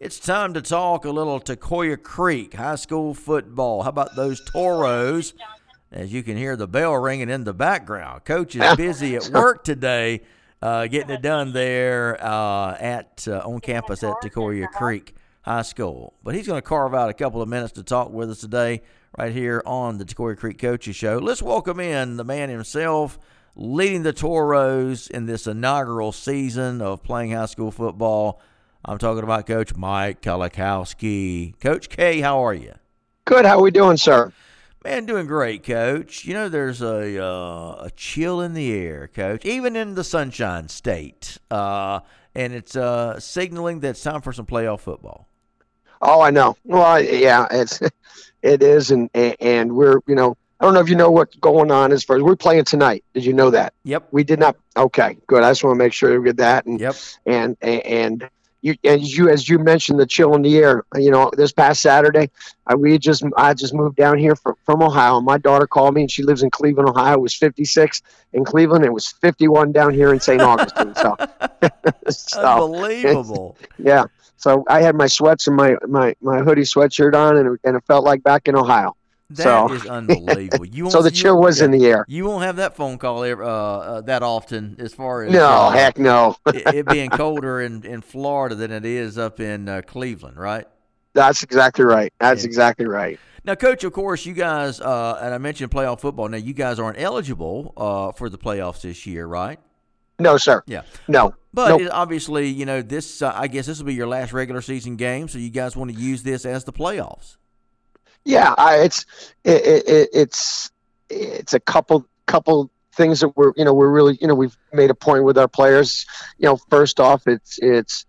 It's time to talk a little Tocoi Creek high school football. How about those Toros? As you can hear the bell ringing in the background. Coach is busy at work today, uh, getting it done there uh, at uh, on campus at Tocoi Creek High School. But he's going to carve out a couple of minutes to talk with us today, right here on the Tocoi Creek Coaches Show. Let's welcome in the man himself, leading the Toros in this inaugural season of playing high school football. I'm talking about Coach Mike Kolakowski. Coach K, how are you? Good. How are we doing, sir? Man, doing great, Coach. You know, there's a uh, a chill in the air, Coach, even in the Sunshine State, uh, and it's uh, signaling that it's time for some playoff football. Oh, I know. Well, I, yeah, it's it is, and and we're you know I don't know if you know what's going on as far as we're playing tonight. Did you know that? Yep. We did not. Okay, good. I just want to make sure we get that. And Yep. and and you as you as you mentioned the chill in the air. You know, this past Saturday, I, we just I just moved down here from, from Ohio. My daughter called me, and she lives in Cleveland, Ohio. It was 56 in Cleveland. It was 51 down here in St. Augustine. So, so Unbelievable. yeah. So I had my sweats and my my my hoodie sweatshirt on, and it, and it felt like back in Ohio. That is So- unbelievable. You So won't- the you chill was in the air. You won't have that phone call ever, uh, uh, that often, as far as No, uh, heck no. it, it being colder in, in Florida than it is up in uh, Cleveland, right? That's exactly right. That's Yeah. exactly right. Now, Coach, of course, you guys, uh, and I mentioned playoff football. Now, you guys aren't eligible uh, for the playoffs this year, right? No, sir. Yeah. No. But Nope. obviously, you know, this, uh, I guess this will be your last regular season game, so you guys want to use this as the playoffs. Yeah, I, it's it, it, it, it's it's a couple couple things that we're you know we're really you know we've made a point with our players. You know, first off, it's it's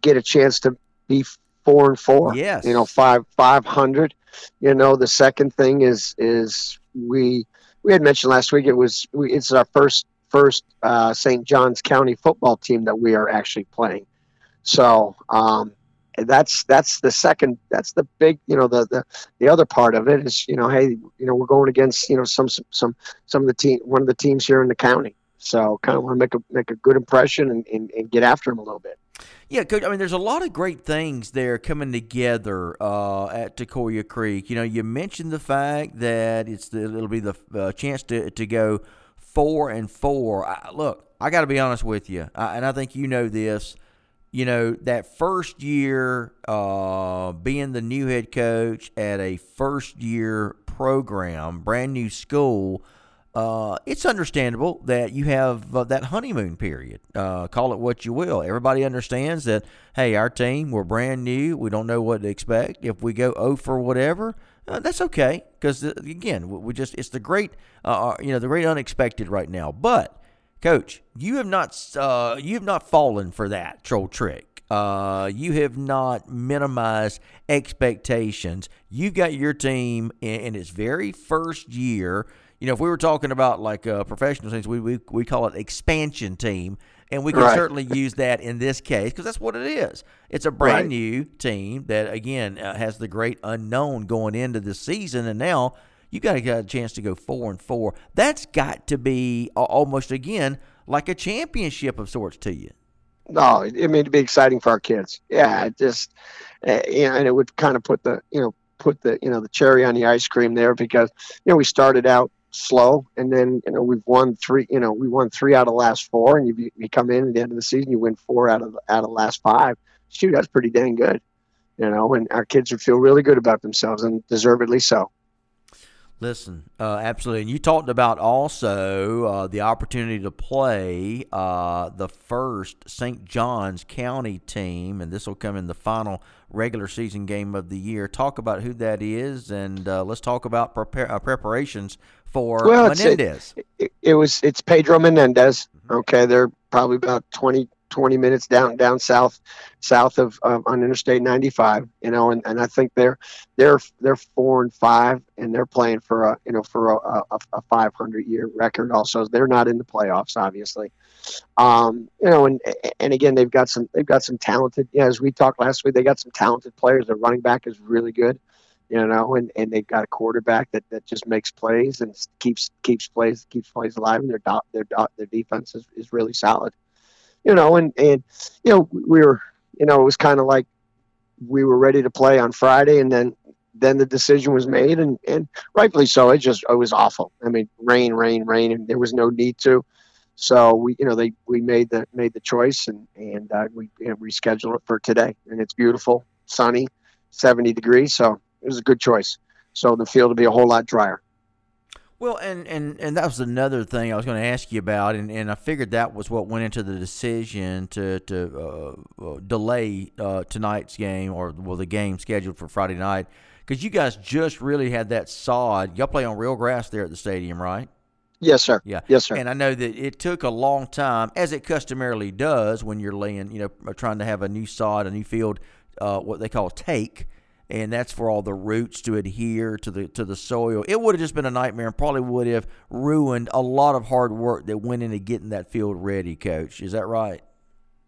get a chance to be four and four. Yes. You know, five five hundred. You know, the second thing is is we we had mentioned last week it was we, it's our first first uh, St. Johns County football team that we are actually playing. So um, that's that's the second that's the big you know the, the the other part of it is you know hey you know we're going against you know some some some, some of the team one of the teams here in the county. So kind of want to make a make a good impression and, and, and get after them a little bit. Yeah, Coach. I mean, there's a lot of great things there coming together uh, at Tocoi Creek. You know, you mentioned the fact that it's the, it'll be the uh, chance to to go four and four. I, look, I got to be honest with you, I, and I think you know this. You know that first year, uh, being the new head coach at a first year program, brand new school. Uh, it's understandable that you have uh, that honeymoon period. Uh, call it what you will. Everybody understands that. Hey, our team, we're brand new. We don't know what to expect. If we go oh for whatever, uh, that's okay. Because again, we, just it's the great, uh, you know, the great unexpected right now. But coach, you have not uh, you have not fallen for that troll trick. Uh, you have not minimized expectations. You've got your team in, in its very first year. You know, if we were talking about like uh, professional teams, we, we we call it expansion team, and we can Right. certainly use that in this case because that's what it is. It's a brand Right. new team that again uh, has the great unknown going into the season, and now you got to get a chance to go four and four. That's got to be almost again like a championship of sorts to you. No, I mean it'd be exciting for our kids. Yeah, it just uh, you know, and it would kind of put the you know put the you know the cherry on the ice cream there because you know we started out slow, and then you know we've won three. You know we won three out of last four, and you you come in at the end of the season, you win four out of out of the last five. Shoot, that's pretty dang good. You know, and our kids would feel really good about themselves, and deservedly so. Listen, uh, absolutely. And you talked about also uh, the opportunity to play uh, the first St. Johns County team, and this will come in the final regular season game of the year. Talk about who that is, and uh, let's talk about prepare, uh, preparations for well, Menendez. It, it, it, was it's Pedro Menendez. Mm-hmm. Okay, they're probably about 20, 20 minutes down down south south of on Interstate 95. You know, and, and I think they're they're they're four and five, and they're playing for a you know for a, a, a 500 year record. Also, they're not in the playoffs, obviously. Um, you know, and and again, they've got some they've got some talented. Yeah, as we talked last week, they got some talented players. Their running back is really good. You know, and, and they've got a quarterback that, that just makes plays and keeps keeps plays keeps plays alive. And their dot their dot their defense is, is really solid you know, and and you know we were, you know, it was kind of like we were ready to play on Friday, and then then the decision was made, and and rightfully so. It just it was awful. I mean, rain, rain, rain, and there was no need to. So we, you know, they we made the made the choice, and and uh, we you know, rescheduled it for today, and it's beautiful, sunny, 70 degrees. So it was a good choice. So the field will be a whole lot drier. Well, and, and, and that was another thing I was going to ask you about, and, and I figured that was what went into the decision to to uh, uh, delay uh, tonight's game or well the game scheduled for Friday night because you guys just really had that sod. Y'all play on real grass there at the stadium, right? Yes, sir. Yeah. Yes, sir. And I know that it took a long time, as it customarily does when you're laying, you know, trying to have a new sod, a new field, uh, what they call take and that's for all the roots to adhere to the to the soil. It would have just been a nightmare and probably would have ruined a lot of hard work that went into getting that field ready, coach. Is that right?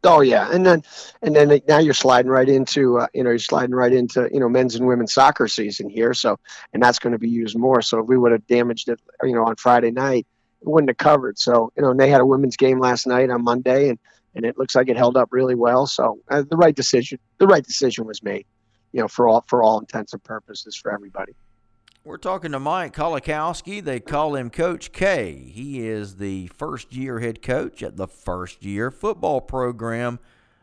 Oh yeah, and then and then now you're sliding right into uh, you know you're sliding right into you know men's and women's soccer season here. So and that's going to be used more. So if we would have damaged it, you know, on Friday night, it wouldn't have covered. So you know, and they had a women's game last night on Monday, and and it looks like it held up really well. So uh, the right decision, the right decision was made you know, for all for all intents and purposes for everybody. We're talking to Mike Kolakowski. They call him Coach K. He is the first year head coach at the first year football program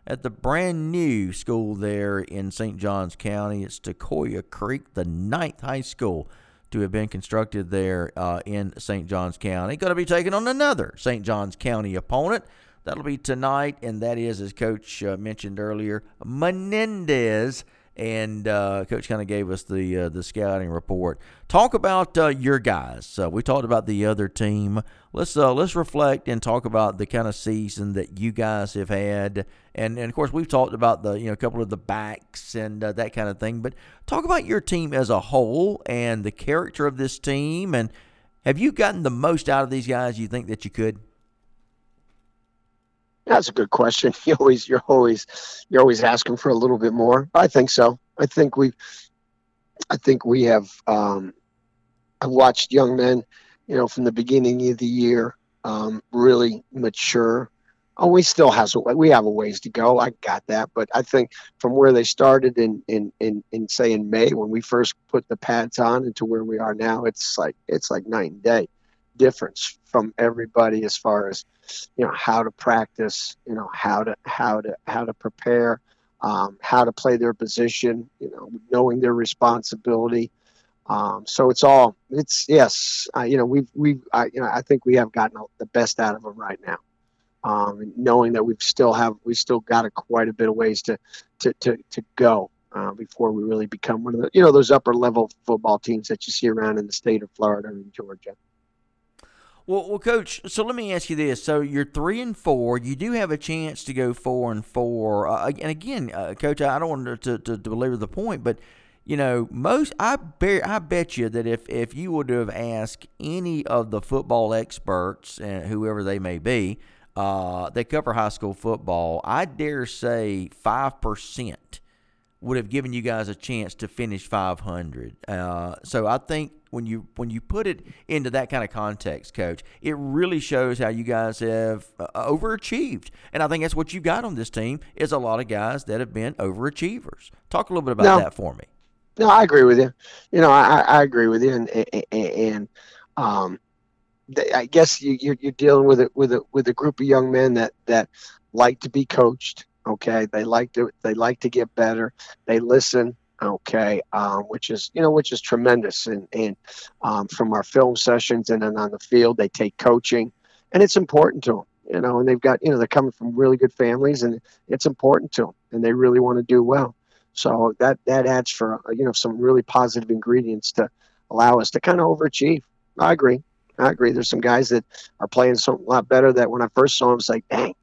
at the brand new school there in St. Johns County. It's Tocoi Creek, the ninth high school to have been constructed there uh, in St. Johns County. Going to be taking on another St. Johns County opponent. That'll be tonight, and that is, as Coach uh, mentioned earlier, Menendez and uh, coach kind of gave us the uh, the scouting report. Talk about uh, your guys. Uh, we talked about the other team. Let's uh, let's reflect and talk about the kind of season that you guys have had, and and of course we've talked about the you know a couple of the backs and uh, that kind of thing. But talk about your team as a whole and the character of this team, and have you gotten the most out of these guys you think that you could? That's a good question. You always, you're always, you're always asking for a little bit more. I think so. I think we, I think we have. Um, I've watched young men, you know, from the beginning of the year, um, really mature. Oh, we still has a we have a ways to go. I got that, but I think from where they started in in in, in say in May when we first put the pads on into where we are now, it's like it's like night and day difference from everybody as far as you know how to practice you know how to how to how to prepare um, how to play their position you know knowing their responsibility um, so it's all it's yes uh, you know we've we've I, you know I think we have gotten the best out of them right now um, knowing that we've still have we still got a, quite a bit of ways to to to, to go uh, before we really become one of the you know those upper level football teams that you see around in the state of Florida and Georgia. Well, well, coach. So let me ask you this: So you're three and four. You do have a chance to go four and four. Uh, and again, uh, coach, I don't want to, to, to belabor the point, but you know, most I bet I bet you that if if you would have asked any of the football experts, and uh, whoever they may be, uh, they cover high school football. I dare say five percent would have given you guys a chance to finish 500. Uh, so I think when you when you put it into that kind of context, coach, it really shows how you guys have uh, overachieved. And I think that's what you've got on this team is a lot of guys that have been overachievers. Talk a little bit about no, that for me. No, I agree with you. You know, I, I agree with you, and and, and um, I guess you, you're, you're dealing with it with a with a group of young men that that like to be coached. Okay, they like to they like to get better. They listen. Okay, um, which is you know which is tremendous. And and um, from our film sessions and then on the field, they take coaching, and it's important to them. You know, and they've got you know they're coming from really good families, and it's important to them, and they really want to do well. So that that adds for you know some really positive ingredients to allow us to kind of overachieve. I agree. I agree. There's some guys that are playing something a lot better. That when I first saw him, it's like, dang,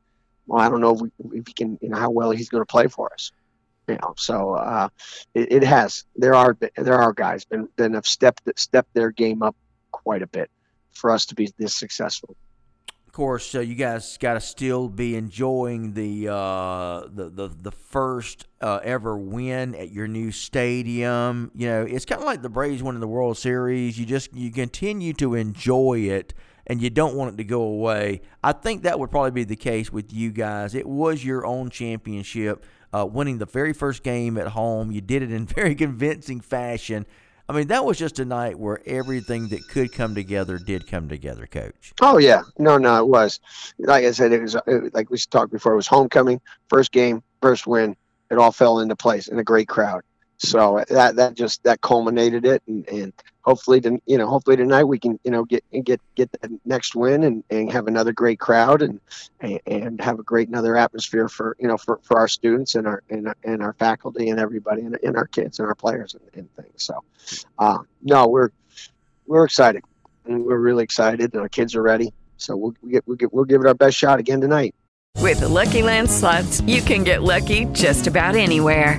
well, I don't know if we, if can, you know, how well he's going to play for us. You know, so uh, it, it, has. There are there are guys been that have stepped stepped their game up quite a bit for us to be this successful of course, uh, you guys got to still be enjoying the uh, the, the the first uh, ever win at your new stadium. You know, it's kind of like the Braves winning the World Series. You just you continue to enjoy it, and you don't want it to go away. I think that would probably be the case with you guys. It was your own championship, uh, winning the very first game at home. You did it in very convincing fashion. I mean, that was just a night where everything that could come together did come together, Coach. Oh yeah, no, no, it was. Like I said, it was it, like we talked before. It was homecoming, first game, first win. It all fell into place, and a great crowd. So that that just that culminated it, and, and hopefully, to, you know, hopefully tonight we can you know get get get the next win and, and have another great crowd and and have a great another atmosphere for you know for, for our students and our and, and our faculty and everybody and, and our kids and our players and, and things. So, uh, no, we're we're excited and we're really excited and our kids are ready. So we'll we get, we'll, get, we'll give it our best shot again tonight. With the Lucky Land slots, you can get lucky just about anywhere.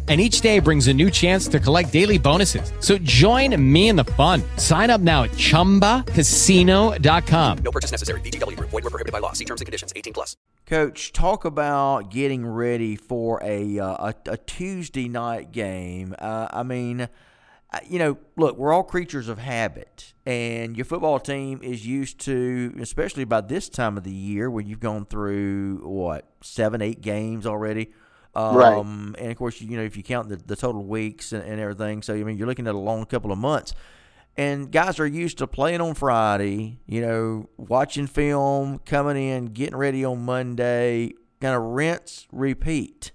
and each day brings a new chance to collect daily bonuses. So join me in the fun. Sign up now at ChumbaCasino.com. No purchase necessary. VGW. Void were prohibited by law. See terms and conditions. 18 plus. Coach, talk about getting ready for a uh, a, a, Tuesday night game. Uh, I mean, uh, you know, look, we're all creatures of habit, and your football team is used to, especially by this time of the year when you've gone through what seven, eight games already um, right. And of course, you know, if you count the, the total weeks and, and everything, so I mean, you're looking at a long couple of months. And guys are used to playing on Friday, you know, watching film, coming in, getting ready on Monday, kind of rinse, repeat,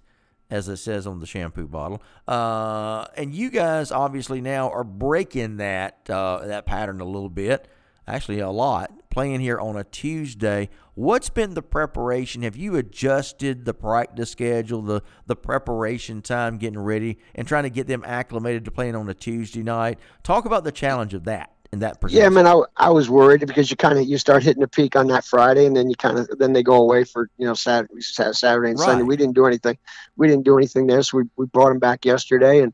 as it says on the shampoo bottle. Uh, and you guys obviously now are breaking that uh, that pattern a little bit, actually a lot, playing here on a Tuesday. What's been the preparation? Have you adjusted the practice schedule, the the preparation time, getting ready, and trying to get them acclimated to playing on a Tuesday night? Talk about the challenge of that in that. Yeah, man, I, I was worried because you kind of you start hitting a peak on that Friday, and then you kind of then they go away for you know Saturday, Saturday and right. Sunday. We didn't do anything. We didn't do anything there, so we we brought them back yesterday, and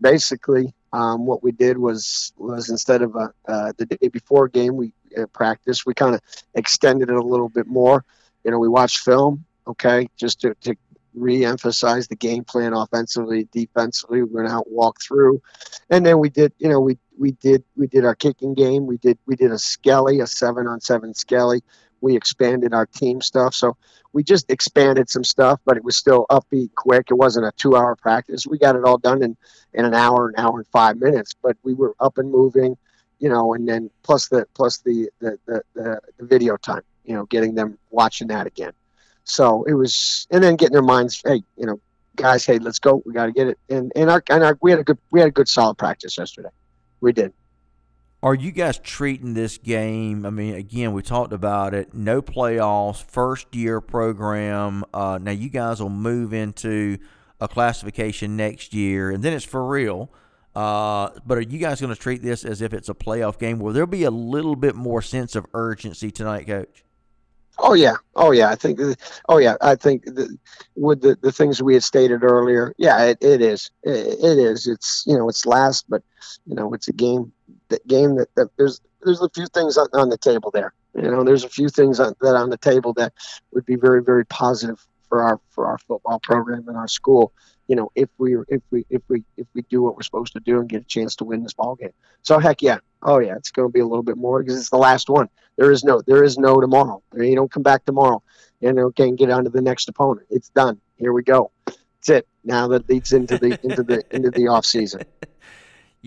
basically um, what we did was was instead of a, uh, the day before game we uh, practice, we kind of extended it a little bit more. You know, we watched film, okay, just to, to re-emphasize the game plan offensively, defensively. We went out, walk through, and then we did. You know, we we did we did our kicking game. We did we did a skelly, a seven on seven skelly. We expanded our team stuff. So we just expanded some stuff, but it was still upbeat, quick. It wasn't a two hour practice. We got it all done in, in an hour, an hour and five minutes, but we were up and moving, you know, and then plus the plus the the, the, the, the video time, you know, getting them watching that again. So it was, and then getting their minds, hey, you know, guys, hey, let's go. We got to get it. And and our and our we had a good we had a good solid practice yesterday. We did. Are you guys treating this game? I mean, again, we talked about it. No playoffs, first year program. Uh, now you guys will move into a classification next year, and then it's for real. Uh, but are you guys going to treat this as if it's a playoff game? Will there be a little bit more sense of urgency tonight, Coach? Oh yeah, oh yeah. I think, oh yeah. I think the, with the, the things we had stated earlier, yeah, it, it is. It, it is. It's you know it's last, but you know it's a game. That game that, that there's there's a few things on, on the table there. You know, there's a few things on, that on the table that would be very very positive for our for our football program and our school. You know, if we if we if we if we do what we're supposed to do and get a chance to win this ball game. So heck yeah, oh yeah, it's going to be a little bit more because it's the last one. There is no there is no tomorrow. You don't come back tomorrow and okay and get on to the next opponent. It's done. Here we go. That's it. Now that leads into the into the into the off season.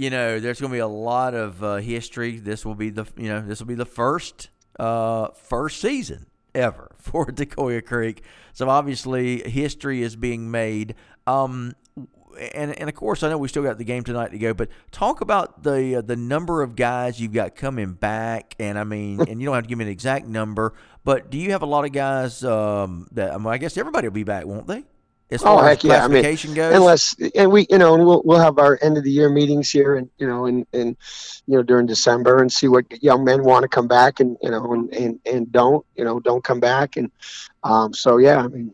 You know, there's going to be a lot of uh, history. This will be the you know this will be the first uh, first season ever for Tocoi Creek. So obviously, history is being made. Um, and and of course, I know we still got the game tonight to go, but talk about the uh, the number of guys you've got coming back. And I mean, and you don't have to give me an exact number, but do you have a lot of guys um, that I, mean, I guess everybody will be back, won't they? As oh far heck as yeah! I mean, goes, unless and we you know and we'll we'll have our end of the year meetings here and you know and and you know during December and see what young men want to come back and you know and and, and don't you know don't come back and um so yeah I mean.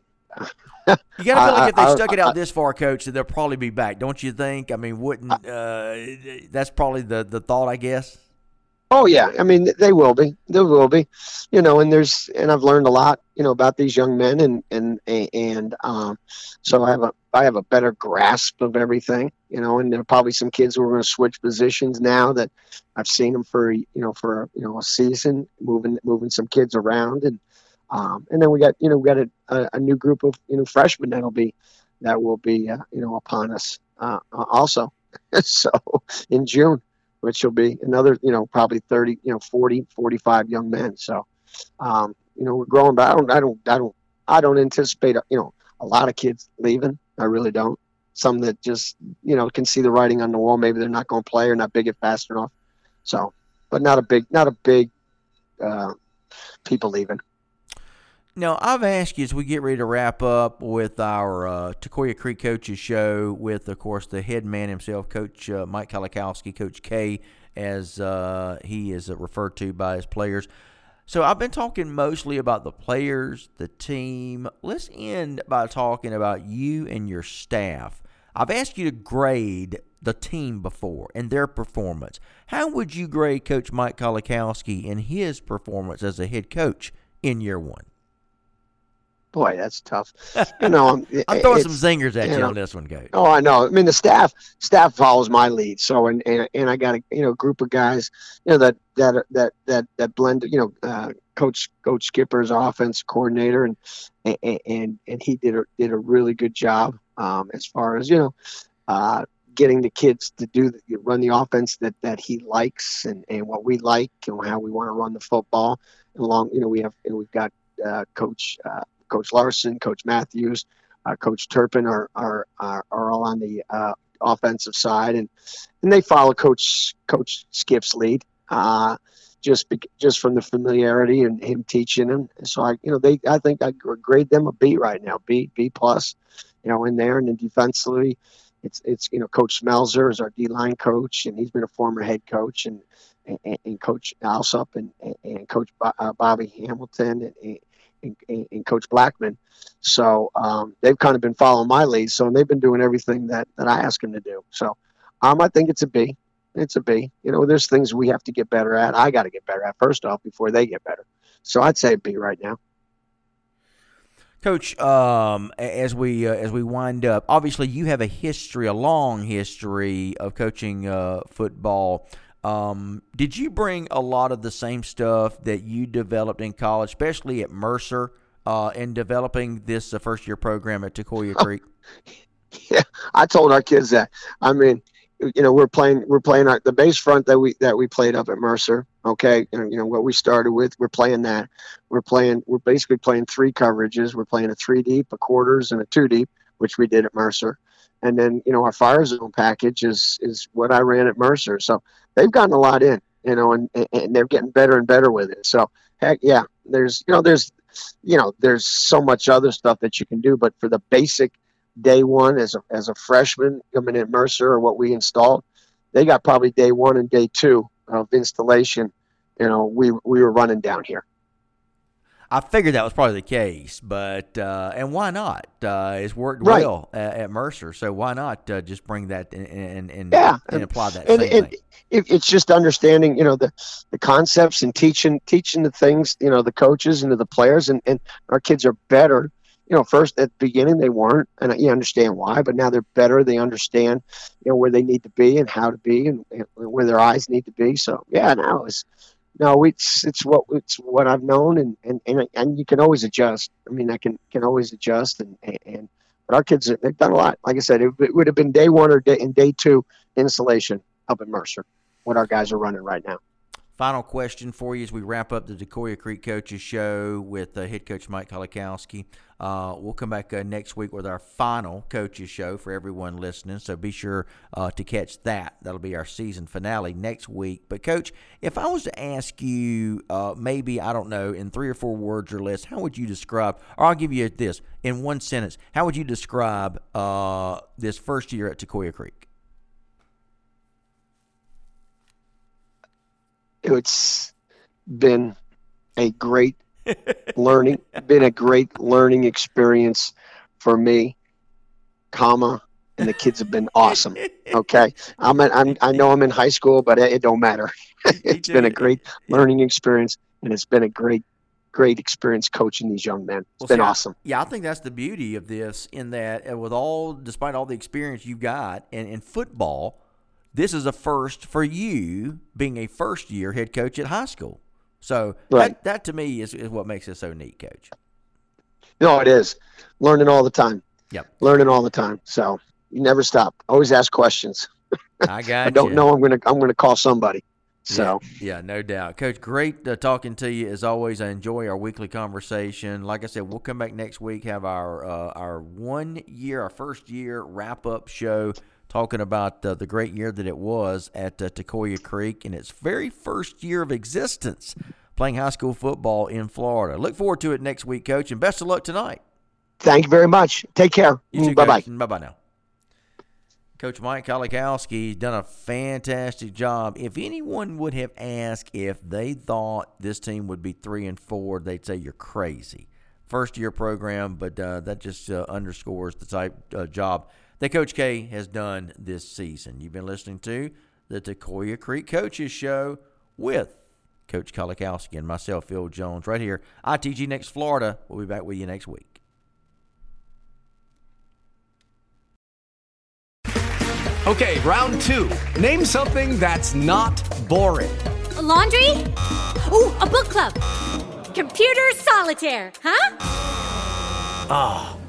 You got to feel like if they stuck it out this far, Coach, that they'll probably be back, don't you think? I mean, wouldn't uh, that's probably the the thought, I guess. Oh yeah, I mean they will be. They will be. You know, and there's and I've learned a lot, you know, about these young men and and and um so I have a I have a better grasp of everything, you know, and there are probably some kids who are going to switch positions now that I've seen them for you know for you know a season moving moving some kids around and um and then we got you know we got a, a, new group of you know freshmen that'll be that will be uh, you know upon us uh, also so in June which will be another, you know, probably 30, you know, 40, 45 young men. So, um, you know, we're growing, but I don't, I don't, I don't, I don't anticipate, you know, a lot of kids leaving. I really don't. Some that just, you know, can see the writing on the wall. Maybe they're not going to play or not big it fast enough. So, but not a big, not a big, uh, people leaving. Now, I've asked you as we get ready to wrap up with our uh, Creek Coaches show with, of course, the head man himself, Coach uh, Mike Kolakowski, Coach K, as uh, he is referred to by his players. So I've been talking mostly about the players, the team. Let's end by talking about you and your staff. I've asked you to grade the team before and their performance. How would you grade Coach Mike Kolakowski and his performance as a head coach in year one? Boy, that's tough. You know, I'm, I'm throwing some zingers at you you know, on this one, Coach. Oh, I know. I mean, the staff staff follows my lead. So, and and, and I got a you know group of guys, you know that that that that that blend. You know, uh, coach Coach Skipper's offense coordinator, and and and, and he did a did a really good job um, as far as you know. Uh, getting the kids to do the, run the offense that, that he likes and, and what we like and how we want to run the football. And along, you know, we have and we've got uh, Coach uh, Coach Larson, Coach Matthews, uh, Coach Turpin are, are are are all on the uh, offensive side, and and they follow Coach Coach Skip's lead. Uh, just bec just from the familiarity and him teaching them, so I, you know, they I think I grade them a B right now, B B plus, you know, in there, and then defensively, it's it's you know Coach Smelzer is our D line coach, and he's been a former head coach, and and, and Coach Alsop and, and, and Coach uh, Bobby Hamilton and, and, Coach Blackman. So um, they've kind of been following my lead. So they've been doing everything that, that I ask them to do. So um, I think it's a B. It's a B. You know, there's things we have to get better at. I got to get better at first off before they get better. So I'd say B right now. Coach, um, as we uh, as we wind up, obviously you have a history, a long history of coaching uh, football. Um, did you bring a lot of the same stuff that you developed in college, especially at Mercer, uh, in developing this uh, first year program at Tocoi Creek? Yeah, I told our kids that. I mean, you know, we're playing we're playing our, the base front that we that we played up at Mercer. Okay, you know, you know what we started with. We're playing that. We're playing. We're basically playing three coverages. We're playing a three deep, a quarters, and a two deep, which we did at Mercer. And then you know our fire zone package is is what I ran at Mercer. So they've gotten a lot in, you know, and and they're getting better and better with it. So heck yeah, there's you know there's you know there's so much other stuff that you can do, but for the basic day one as a, as a freshman coming in Mercer or what we installed, they got probably day one and day two of installation. You know, we we were running down here. I figured that was probably the case, but uh, and why not? Uh, it's worked Right. well at, at Mercer, so why not uh, just bring that and and, Yeah, and apply that and, and it, it's just understanding, you know, the the concepts and teaching teaching the things, you know, the coaches and to the players, and and our kids are better. You know, first at the beginning they weren't, and you understand why, but now they're better. They understand, you know, where they need to be and how to be, and, and where their eyes need to be. So yeah, now it's no, it's it's what it's what I've known, and and and, and you can always adjust. I mean, I can can always adjust, and and, but our kids they've done a lot. Like I said, it, it would have been day one or day in day two installation up at Mercer. What our guys are running right now. Final question for you as we wrap up the Tocoi Creek Coaches Show with uh, head coach Mike Kolakowski. Uh, we'll come back uh, next week with our final coaches show for everyone listening. So be sure uh, to catch that. That'll be our season finale next week. But coach, if I was to ask you, uh, maybe I don't know, in three or four words or less, how would you describe? Or I'll give you this in one sentence. How would you describe uh, this first year at Tocoi Creek? It's been a great learning, been a great learning experience for me, comma, and the kids have been awesome. Okay, I'm, I'm I know I'm in high school, but it, it don't matter. it's been a great learning experience, and it's been a great, great experience coaching these young men. It's Well, been see, awesome. yeah, I think that's the beauty of this in that uh, with all, despite all the experience you've got in, in football, this is a first for you being a first year head coach at high school. So Right. that, that to me is, is what makes it so neat, coach. No, it is learning all the time. Yep. Learning all the time. So you never stop. Always ask questions. I got I don't you. know. I'm gonna I'm gonna call somebody. So yeah, yeah, no doubt, Coach. Great uh, talking to you as always. I enjoy our weekly conversation. Like I said, we'll come back next week have our uh, our one year, our first year wrap up show, talking about uh, the great year that it was at uh, Tocoi Creek and its very first year of existence, playing high school football in Florida. Look forward to it next week, Coach, and best of luck tonight. thank you very much. Take care. Bye bye. Bye bye now. Coach Mike Kolakowski's done a fantastic job. If anyone would have asked if they thought this team would be three and four, they'd say you're crazy. First year program, but uh, that just uh, underscores the type uh, job that Coach K has done this season. You've been listening to the Tocoi Creek Coaches Show with Coach Kolakowski and myself, Phil Jones, right here. ITG Next Florida. We'll be back with you next week. Okay, round two. Name something that's not boring. A laundry? Ooh, a book club. Computer solitaire, huh? Ah,